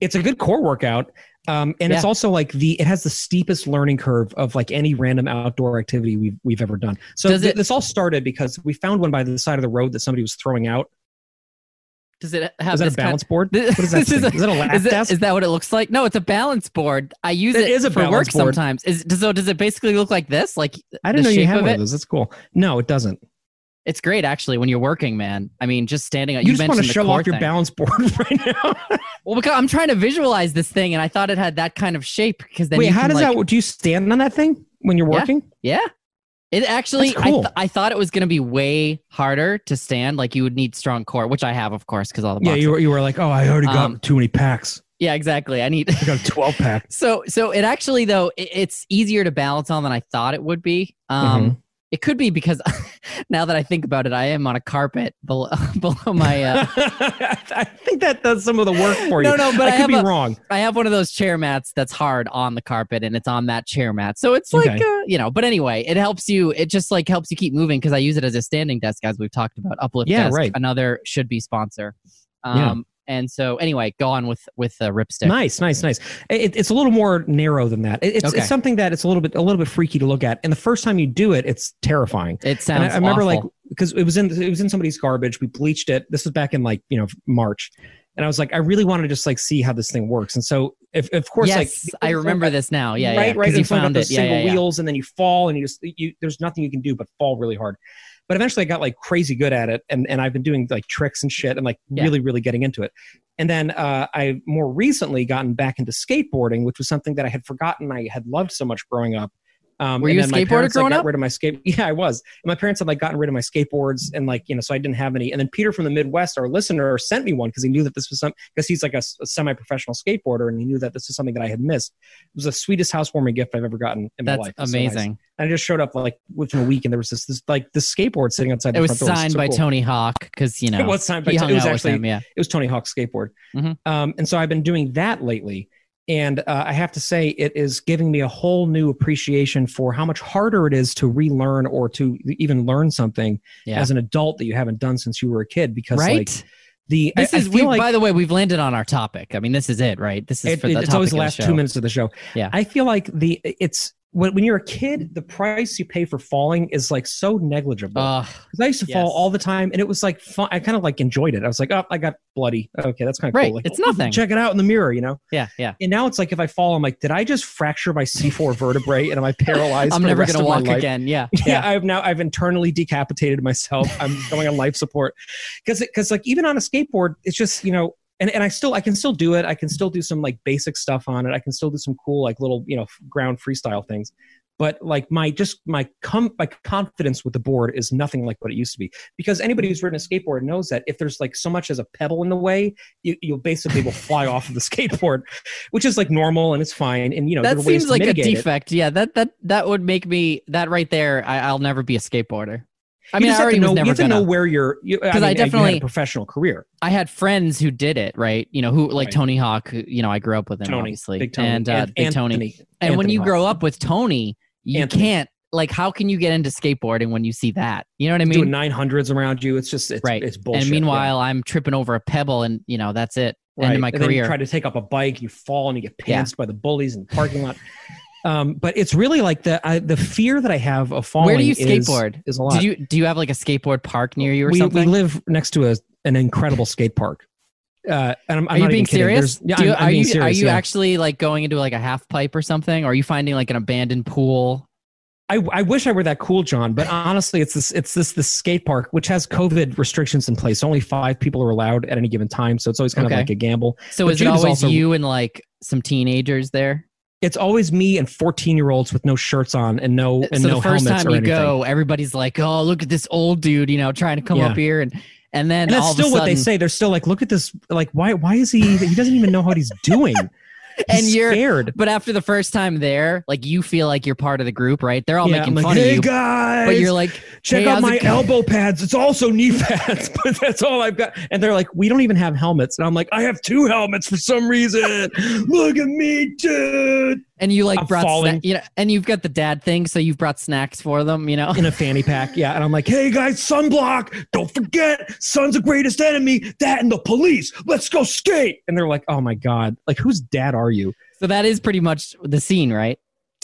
It's a good core workout um, and it's also like the it has the steepest learning curve of like any random outdoor activity we've we've ever done so Does th- it- this all started because we found one by the side of the road that somebody was throwing out Does it have is that a balance board Kind what is that is a- is that a lap is, it, desk is that what it looks like? No, it's a balance board. I use it, It is a for work balance board. sometimes. Is so? Does it basically look like this? Like i didn't the know you shape had one it? of those that's cool no it doesn't It's great actually when you're working, man. I mean, just standing. you, just want to show off your thing. balance board right now Well, because I'm trying to visualize this thing, and I thought it had that kind of shape. Because then wait you how does like, that do you stand on that thing when you're working Yeah, it actually. Cool. I, th- I thought it was going to be way harder to stand. Like you would need strong core, which I have, of course, because all the yeah you were, you were like oh i already got Um, too many packs yeah, exactly. I need. i got a 12 pack so so it actually though it, it's easier to balance on than I thought it would be. Um, Mm-hmm. It could be because now that I think about it, I am on a carpet below, below my. Uh, i think that does some of the work for you no, no, but I, I could be a, wrong I have one of those chair mats that's hard on the carpet, and it's on that chair mat. So it's like, Okay. uh, you know. But anyway, it helps you. It just like helps you keep moving because I use it as a standing desk, as we've talked about. Uplift Yeah, desk, right. another should be sponsor. Um, Yeah. And so anyway, go on with with the RipStik. Nice, nice, nice. It, it's a little more narrow than that. It- it's, Okay. it's something that it's a little bit a little bit freaky to look at. And the first time you do it, it's terrifying. It And sounds. I, I remember awful. like because it was in it was in somebody's garbage. We bleached it. This was back in like you know March, and I was like, I really want to just like see how this thing works. And so, if of course, yes, like I remember this now. Yeah, right, yeah, right. Because you and so I got found those it. Yeah, single yeah, yeah. wheels, and then you fall, and you just you there's nothing you can do but fall really hard. But eventually, I got like crazy good at it, and and I've been doing like tricks and shit, and like Yeah. really, really getting into it. And then uh, I more recently gotten back into skateboarding, which was something that I had forgotten I had loved so much growing up. Um, Were and you a my skateboarder like, growing got up? Rid of my skate. Yeah, I was. And my parents had like gotten rid of my skateboards, and like you know, so I didn't have any. And then Peter from the Midwest, our listener, sent me one because he knew that this was some because he's like a semi-professional skateboarder, and he knew that this was something that I had missed. It was the sweetest housewarming gift I've ever gotten in my That's life. It was so nice. amazing. And I just showed up like within a week, and there was this, this like this skateboard sitting outside. It the was front door. signed so by cool. Tony Hawk because you know It was signed by. Tony. It was actually him. Yeah. it was Tony Hawk's skateboard. Mhm. Um, and so I've been doing that lately. And uh, I have to say, it is giving me a whole new appreciation for how much harder it is to relearn or to even learn something Yeah. as an adult that you haven't done since you were a kid. Because Right. like the this I, is I we, like by the way we've landed on our topic i mean this is it right this is it- for the it's always the last show. two minutes of the show. Yeah. I feel like the it's when, when you're a kid, the price you pay for falling is like so negligible. Because I used to fall all the time, and it was like fun. I kind of like enjoyed it. I was like, oh, I got bloody. Okay, that's kind of Right, cool. Like, it's nothing. Check it out in the mirror, you know. yeah yeah And now it's like if I fall, I'm like, did I just fracture my C4 vertebrae and am I paralyzed? i'm never gonna walk again yeah Yeah, yeah I've now I've internally decapitated myself. I'm going on life support because because like even on a skateboard, it's just you know. And, and I still I can still do it. I can still do some like basic stuff on it. I can still do some cool like little you know ground freestyle things. But like my just my com my confidence with the board is nothing like what it used to be. Because anybody who's ridden a skateboard knows that if there's like so much as a pebble in the way, you you basically will fly off of the skateboard, which is like normal and it's fine. And you know that seems like a mitigate it. defect yeah that that that would make me that right there I, i'll never be a skateboarder i mean i already know, was you have to gonna know where you're. Because I I, mean, had definitely- a professional career. I had friends who did it, right? You know, who like Right. Tony Hawk. who, You know, I grew up with him, Tony, obviously, big Tony, and uh, big Tony. Anthony. And when Anthony you Hawk. grow up with Tony, you Anthony. can't like. How can you get into skateboarding when you see that? You know what I mean? nine hundreds around you, it's just it's, Right. It's bullshit. and meanwhile, I'm tripping over a pebble, and you know that's it. yeah. End of my and then you career. try to take up a bike, you fall, and you get Yeah. by the bullies in the parking lot. Um, but it's really like the I, the fear that I have of falling. Where do you is- skateboard? Is, a lot. Did you do you have like a skateboard park near you or we, something? we live next to a an incredible skate park. Uh, and I'm, I'm are you not being serious? Yeah, Do you- I'm, I'm are being you serious. are you yeah. actually like going into like a half pipe or something? Or are you finding like an abandoned pool? I, I wish I were that cool, John. But honestly, it's this it's this this skate park which has COVID restrictions in place. Only five people are allowed at any given time, so it's always kind Okay. of like a gamble. So But is it Jude is always also- you and like some teenagers there? It's always me and 14 year olds with no shirts on and no and so no the first helmets time you anything. go, everybody's like, "Oh, look at this old dude," you know, trying to come Yeah. up here, and and then and that's still a what they say. They're still like, look at this. Like, why? Why is he? He doesn't even know what he's doing. And He's you're- scared. But after the first time there, like you feel like you're part of the group, right? They're all Yeah, making like, fun hey of you, guys, but you're like, check "Hey, out my elbow pads. It's also knee pads, but that's all I've got. And they're like, we don't even have helmets. And I'm like, I have two helmets for some reason. Look at me, dude. And you like I'm brought, falling. sna- you know, and you've got the dad thing, so you've brought snacks for them, you know. In a fanny pack, yeah. And I'm like, hey guys, sunblock. Don't forget, sun's the greatest enemy. That and the police. Let's go skate. And they're like, oh my god, like whose dad are you? So that is pretty much the scene, right?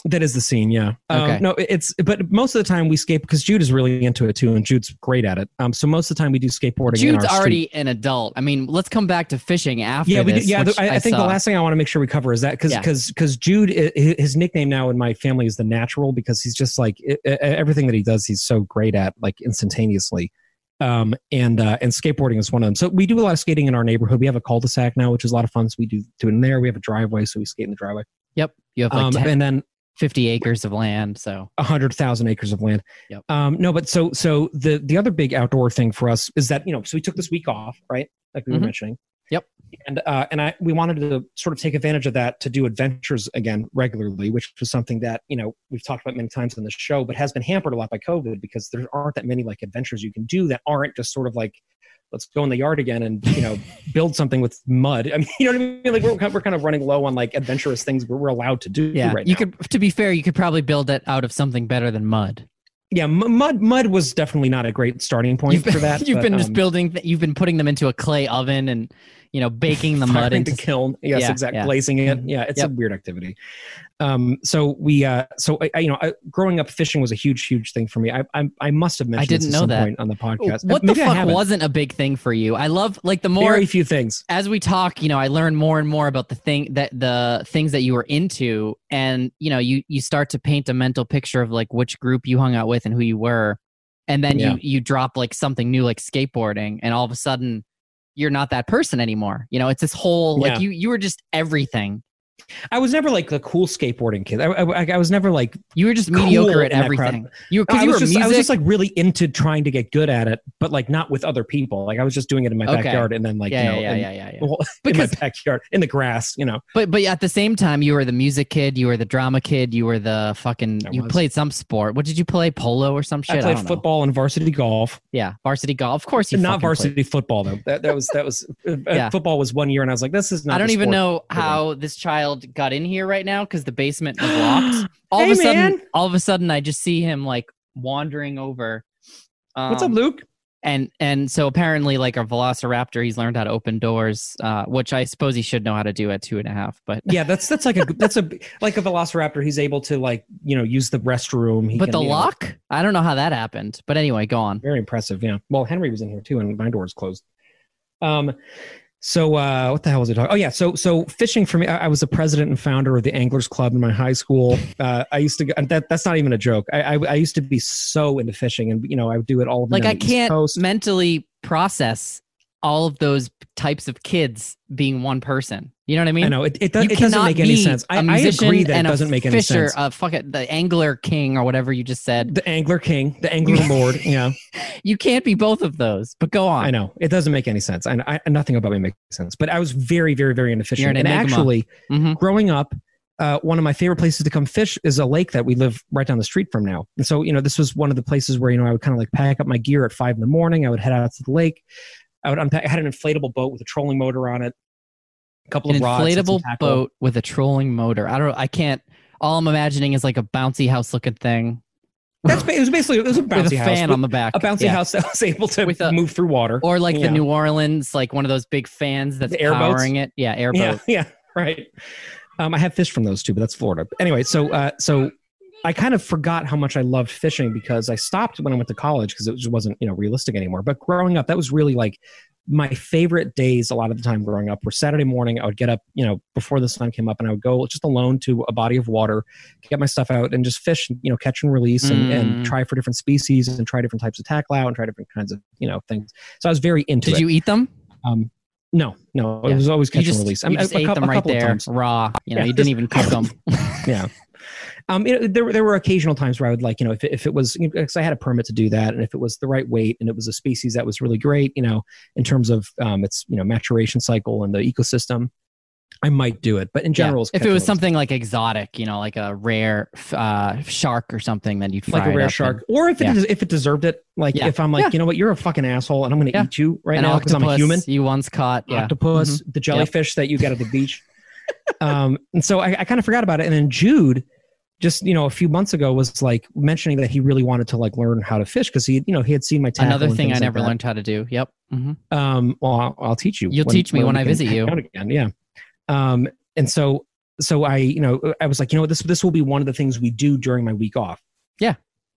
That is the scene, yeah. Um, Okay. No, it's but most of the time we skate because Jude is really into it too, and Jude's great at it. Um, so most of the time we do skateboarding. in Jude's our street. already an adult. I mean, let's come back to fishing after Yeah, we do, this. yeah. which I, I think saw. the last thing I want to make sure we cover is that because Yeah. because because Jude his nickname now in my family is the natural because he's just like everything that he does he's so great at like instantaneously. Um and uh, and skateboarding is one of them. So we do a lot of skating in our neighborhood. We have a cul-de-sac now, which is a lot of fun. So we do do it in there. We have a driveway, so we skate in the driveway. Yep, you have like Um, 10 and then 50 acres of land. So a hundred thousand acres of land. Yep. Um, no, but so so the the other big outdoor thing for us is that you know so we took this week off, right? Like we Mhm. were mentioning. Yep. And uh, and I we wanted to sort of take advantage of that to do adventures again regularly, which was something that you know we've talked about many times on the show, but has been hampered a lot by COVID because there aren't that many like adventures you can do that aren't just sort of like let's go in the yard again and you know build something with mud. I mean, you know what I mean? Like we're kind- we're kind of running low on like adventurous things we're, we're allowed to do yeah, right you now. could. To be fair, you could probably build it out of something better than mud. yeah, m- mud mud was definitely not a great starting point been, for that. you've but, been just um, building. th- You've been putting them into a clay oven and you know baking the mud into. the kiln. Yes, Yeah, exactly. yeah. Glazing it. Mhm. Yeah, it's Yep. a weird activity. Um, so we, uh, so I, I- you know, I, growing up, fishing was a huge, huge thing for me. I, I, I must have mentioned I didn't know some that. on the podcast. What the Maybe I fuck wasn't a big thing for you? I love like the more Very few things. as we talk, you know, I learn more and more about the thing that the things that you were into, and you know, you you start to paint a mental picture of like which group you hung out with and who you were, and then Yeah. you you drop like something new like skateboarding, and all of a sudden you're not that person anymore. You know, it's this whole like Yeah. you you were just everything. I was never like the cool skateboarding kid. I, I, I was never like You were just Cool mediocre at in that crowd. everything. You because I you was were just music. I was just like really into trying to get good at it, but like not with other people. Like I was just doing it in my Okay. backyard and then like yeah, you know yeah, in- yeah, yeah, yeah. well, in my backyard in the grass. You know, But but at the same time, you were the music kid. You were the drama kid. You were the fucking. I You was. played some sport. What did you play? Polo or some shit? I played know. football and varsity golf. Yeah, varsity golf. Of course, you not fucking played. varsity football though. That, that was that was uh, Yeah. football was one year, and I was like, this is not. I don't even sport know how this child got in here right now because the basement was locked. All Hey, of a sudden, man. all of a sudden, I just see him like wandering over. What's up, Um, Luke? And and so apparently, like a Velociraptor, he's learned how to open doors, uh, which I suppose he should know how to do at two and a half. But Yeah, that's that's like a that's a like a Velociraptor. He's able to like you know use the restroom. He but can, the you know, lock, I don't know how that happened. But anyway, go on. very impressive. Yeah. Well, Henry was in here too, and my door is closed. Um. So uh, what the hell was I talking? Oh yeah, so so fishing for me. I, I was the president and founder of the Anglers Club in my high school. Uh, I used to go, and that that's not even a joke. I, I I used to be so into fishing, and you know I would do it all. Like I can't Coast. mentally process all of those types of kids being one person. You know what I mean? I know it. It, does, it doesn't make any sense. I, musician agree that it doesn't make any fisher, sense. Uh, fuck it, the angler king or whatever you just said. the Angler King, the Angler Lord. Yeah, You can't be both of those. But go on. I know it doesn't make any sense. I, I nothing about me makes sense. But I was very, very, very into fishing. You're an and enigma. actually, hmm growing up, uh, one of my favorite places to come fish is a lake that we live right down the street from now. And so, you know, this was one of the places where you know I would kind of like pack up my gear at five in the morning. I would head out to the lake. I would unpack. I had an inflatable boat with a trolling motor on it. A couple An of rods, inflatable boat with a trolling motor. I don't. I can't. All I'm imagining is like a bouncy house looking thing That's it was basically it was a bouncy with a house. fan on the back. a bouncy Yeah. house that was able to a- move through water. Or like Yeah. the New Orleans, like one of those big fans that's The powering it. Yeah, airboat. Yeah, yeah, right. Um, I have fish from those too, but that's Florida. Anyway, so uh, so I kind of forgot how much I loved fishing because I stopped when I went to college because it just wasn't you know realistic anymore. But growing up, that was really like my favorite days a lot of the time growing up were Saturday morning. I would get up, you know, before the sun came up and I would go just alone to a body of water, get my stuff out and just fish, you know, catch and release and, Mm. and try for different species and try different types of tackle out and try different kinds of, you know, things. So I was very into Did it. you eat them? um, no, no, Yeah. it was always catch just, and release. you just a, ate cou- them a right there, raw. You know, Yeah, you didn't even cook them. yeah. Um, you know, there there were occasional times where I would like, you know, if it, if it was because I had a permit to do that, and if it was the right weight and it was a species that was really great, you know, in terms of um, its you know maturation cycle and the ecosystem, I might do it. But in Yeah. general, it's if it was something like exotic, you know, like a rare uh, shark or something, then you'd like a rare shark, and- or if it Yeah. if it deserved it, like Yeah. if I'm like, Yeah. you know what, you're a fucking asshole, and I'm going to Yeah. eat you right an now because I'm a human. You once caught, yeah. octopus, Mm-hmm. the jellyfish that you get at the beach. um, and so I, I kind of forgot about it. And then Jude, just you know, a few months ago, was like mentioning that he really wanted to like learn how to fish because he, you know, he had seen my tackle Another thing I things like never learned how to do. Yep. hmm Um, well, I'll, I'll teach you. You'll teach me when we I visit you. again. Yeah. Um, and so, so I, you know, I was like, you know what, this this will be one of the things we do during my week off. Yeah.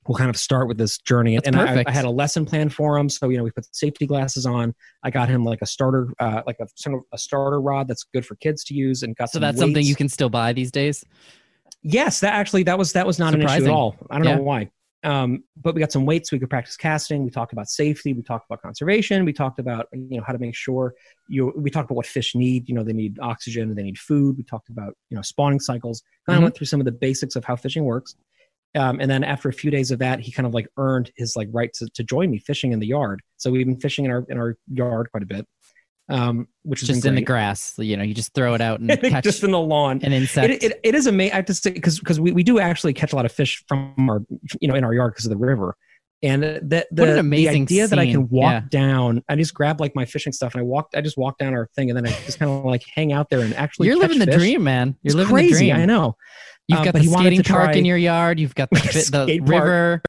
We'll kind of start with this journey, That's and I. I had a lesson plan for him. So you know, we put safety glasses on. I got him like a starter, uh, like a sort of a starter rod that's good for kids to use, and got So that's something you can still buy these days. Yes, that actually that was that was not an issue at all. I don't Yeah. know why. Um, but we got some weights. We could practice casting. We talked about safety. We talked about conservation. We talked about you know how to make sure you. We talked about what fish need. You know they need oxygen. They need food. We talked about you know spawning cycles. Kind of Mhm. went through some of the basics of how fishing works. Um, and then after a few days of that, he kind of like earned his like right to, to join me fishing in the yard. So we've been fishing in our in our yard quite a bit, um, which Just been in the grass. You know, you just throw it out and catch just in the lawn an insect. it, it, it is amazing. I have to say because because we, we do actually catch a lot of fish from our you know in our yard because of the river, and that the, What an the amazing idea that I can walk Yeah. down, I just grab like my fishing stuff and I walk. I just walk down our thing and then I just kind of like hang out there and actually. You're living the fish. dream, man. You're It's living crazy. the dream. I know. You've Um, got the skating park try- in your yard. You've got the, the river,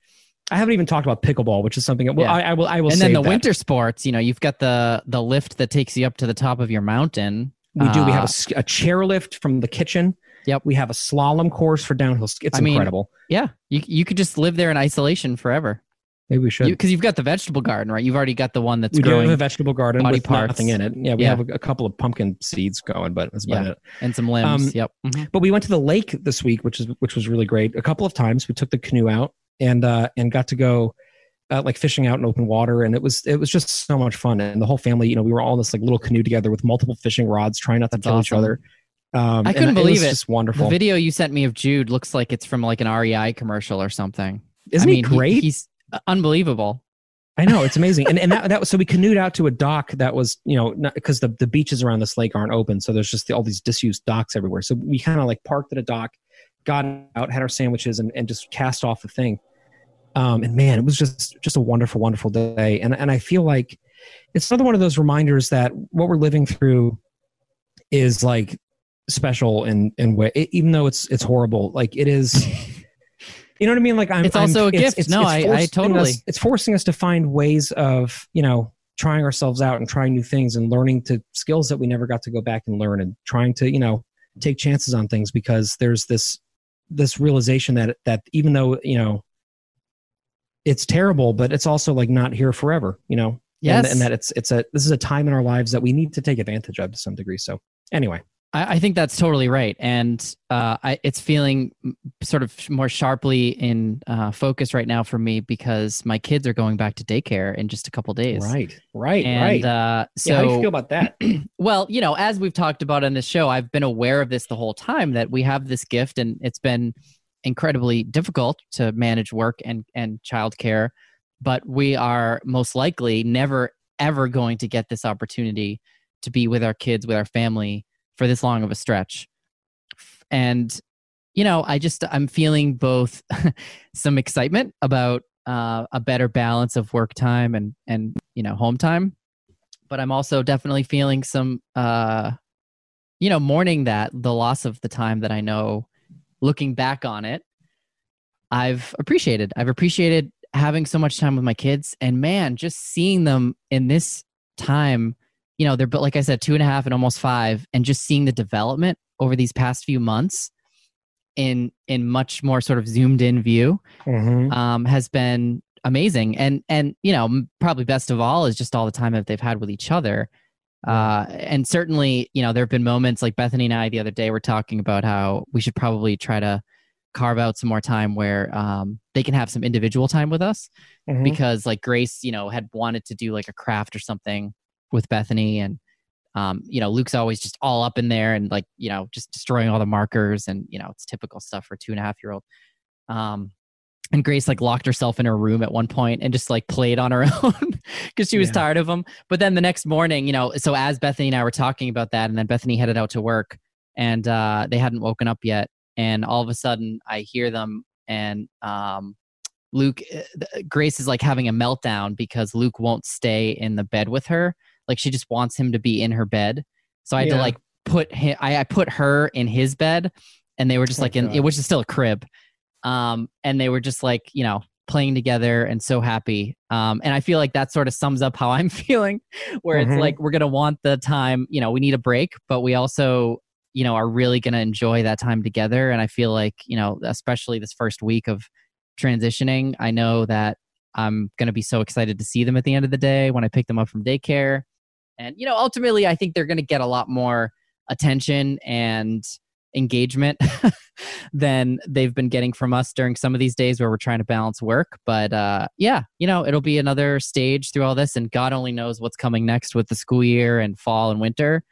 I haven't even talked about pickleball, which is something. Well, Yeah. I, I will. I will. and then the that. winter sports. You know, you've got the the lift that takes you up to the top of your mountain. We do. We have a, a s- a, chair lift from the kitchen. Yep. We have a slalom course for downhill. It's I mean, incredible. Yeah, you you could just live there in isolation forever Maybe we should. because you, have got the vegetable garden, right? You've already got the one that's we do growing have a vegetable garden body with parts. nothing in it. Yeah, we Yeah. have a, a couple of pumpkin seeds going, but that's about Yeah. it. and some limbs. Um, yep. Mhm. But we went to the lake this week, which is which was really great. A couple of times we took the canoe out and uh, and got to go uh, like fishing out in open water, and it was it was just so much fun. And the whole family, you know, we were all in this like little canoe together with multiple fishing rods, trying not to That's kill each other. Um, I couldn't believe was it. Just The wonderful. video you sent me of Jude looks like it's from like an REI commercial or something. Isn't I he mean, great? he's unbelievable. I know it's amazing, and and that, that was so we canoed out to a dock that was you know because the the beaches around this lake aren't open, so there's just all these disused docks everywhere. So we kind of like parked at a dock, got out, had our sandwiches, and, and just cast off the thing. Um, and man, it was just just a wonderful, wonderful day, and and I feel like it's another one of those reminders that what we're living through is like special in in way, e, even though it's it's horrible. Like it is. You know what I mean? Like I'm. It's I'm- also a gift. No, I- I totally- Us, it's forcing us to find ways of you know trying ourselves out and trying new things and learning to skills that we never got to go back and learn and trying to you know take chances on things because there's this this realization that that even though you know it's terrible, but it's also like not here forever. You know. Yes. And, and that it's it's a this is a time in our lives that we need to take advantage of to some degree. So anyway, I, I think that's totally right, and uh, I, it's feeling sort of more sharply in uh, focus right now for me because my kids are going back to daycare in just a couple days. right, right, And right. uh, so, yeah, how do you feel about that? well, you know, as we've talked about on this show, I've been aware of this the whole time that we have this gift, and it's been incredibly difficult to manage work and and childcare. But we are most likely never ever going to get this opportunity to be with our kids, with our family for this long of a stretch. And you know, I just I'm feeling both some excitement about uh, a better balance of work time and and you know home time, but I'm also definitely feeling some uh, you know mourning that the loss of the time that I know. Looking back on it, I've appreciated. I've appreciated having so much time with my kids, and man, just seeing them in this time. You know, they're but like I said, two and a half and almost five, and just seeing the development over these past few months in in much more sort of zoomed in view Mhm. um, has been amazing and and you know probably best of all is just all the time that they've had with each other uh, and certainly you know there have been moments like bethany and i the other day were talking about how we should probably try to carve out some more time where um, they can have some individual time with us Mhm. because like grace you know had wanted to do like a craft or something with bethany and um, you know luke's always just all up in there and like you know just destroying all the markers and you know it's typical stuff for two and a half year old um, and grace like locked herself in her room at one point and just like played on her own because she was Yeah. tired of them but then the next morning you know so as bethany and i were talking about that and then bethany headed out to work and uh, they hadn't woken up yet and all of a sudden i hear them and um, luke uh, grace is like having a meltdown because luke won't stay in the bed with her. Like she just wants him to be in her bed. So i had to like put him I, I put her in his bed and they were just Oh, like in God. it which is still a crib um and they were just like you know playing together and so happy. Um and i feel like that sort of sums up how i'm feeling where Mhm. it's like we're gonna want the time you know we need a break but we also you know are really gonna enjoy that time together. And i feel like you know especially this first week of transitioning i know that i'm gonna be so excited to see them at the end of the day when i pick them up from daycare. And you know ultimately i think they're gonna get a lot more attention and engagement than they've been getting from us during some of these days where we're trying to balance work. But uh, yeah, you know, it'll be another stage through all this, and God only knows what's coming next with the school year and fall and winter.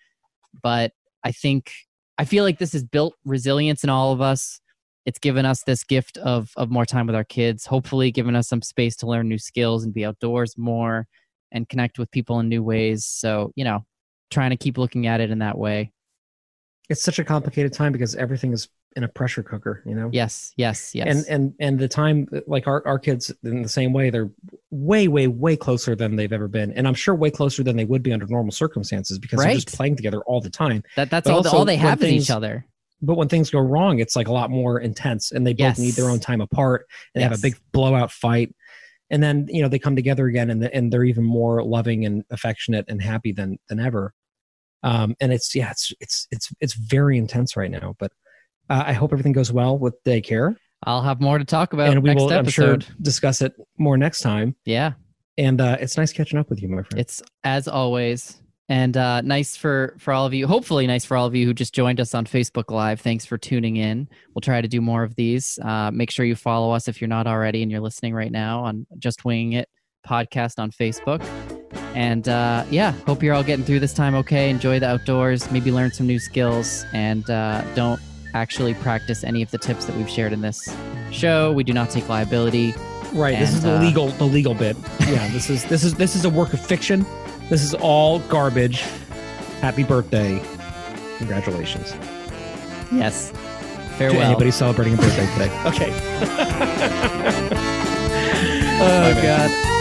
But I think I feel like this has built resilience in all of us. It's given us this gift of of more time with our kids. Hopefully, given us some space to learn new skills and be outdoors more and connect with people in new ways. So you know, trying to keep looking at it in that way. It's such a complicated time because everything is in a pressure cooker you know? Yes, yes, yes. and and and the time like our, our kids in the same way they're way way way closer than they've ever been. And i'm sure way closer than they would be under normal circumstances because they're just playing together all the time. That that's all, also all they have is each other. but when things go wrong it's like a lot more intense and they both Yes. need their own time apart and they have a big blowout fight. And then you know they come together again and, and they're even more loving and affectionate and happy than than ever um and it's yeah it's it's it's it's very intense right now but uh, i hope everything goes well with daycare I'll have more to talk about and we next will i'm sure discuss it more next time Yeah, and uh it's nice catching up with you my friend it's as always, and uh, nice for for all of you. Hopefully, nice for all of you who just joined us on Facebook Live. Thanks for tuning in. We'll try to do more of these. Uh, make sure you follow us if you're not already and you're listening right now on Just Winging It podcast on Facebook. And uh, yeah, hope you're all getting through this time okay. Enjoy the outdoors, maybe learn some new skills, and uh, don't actually practice any of the tips that we've shared in this show. We do not take liability. right this is the uh, legal the legal bit yeah this is this is this is a work of fiction this is all garbage happy birthday congratulations Yes. to Farewell. anybody celebrating a birthday today okay Oh. God.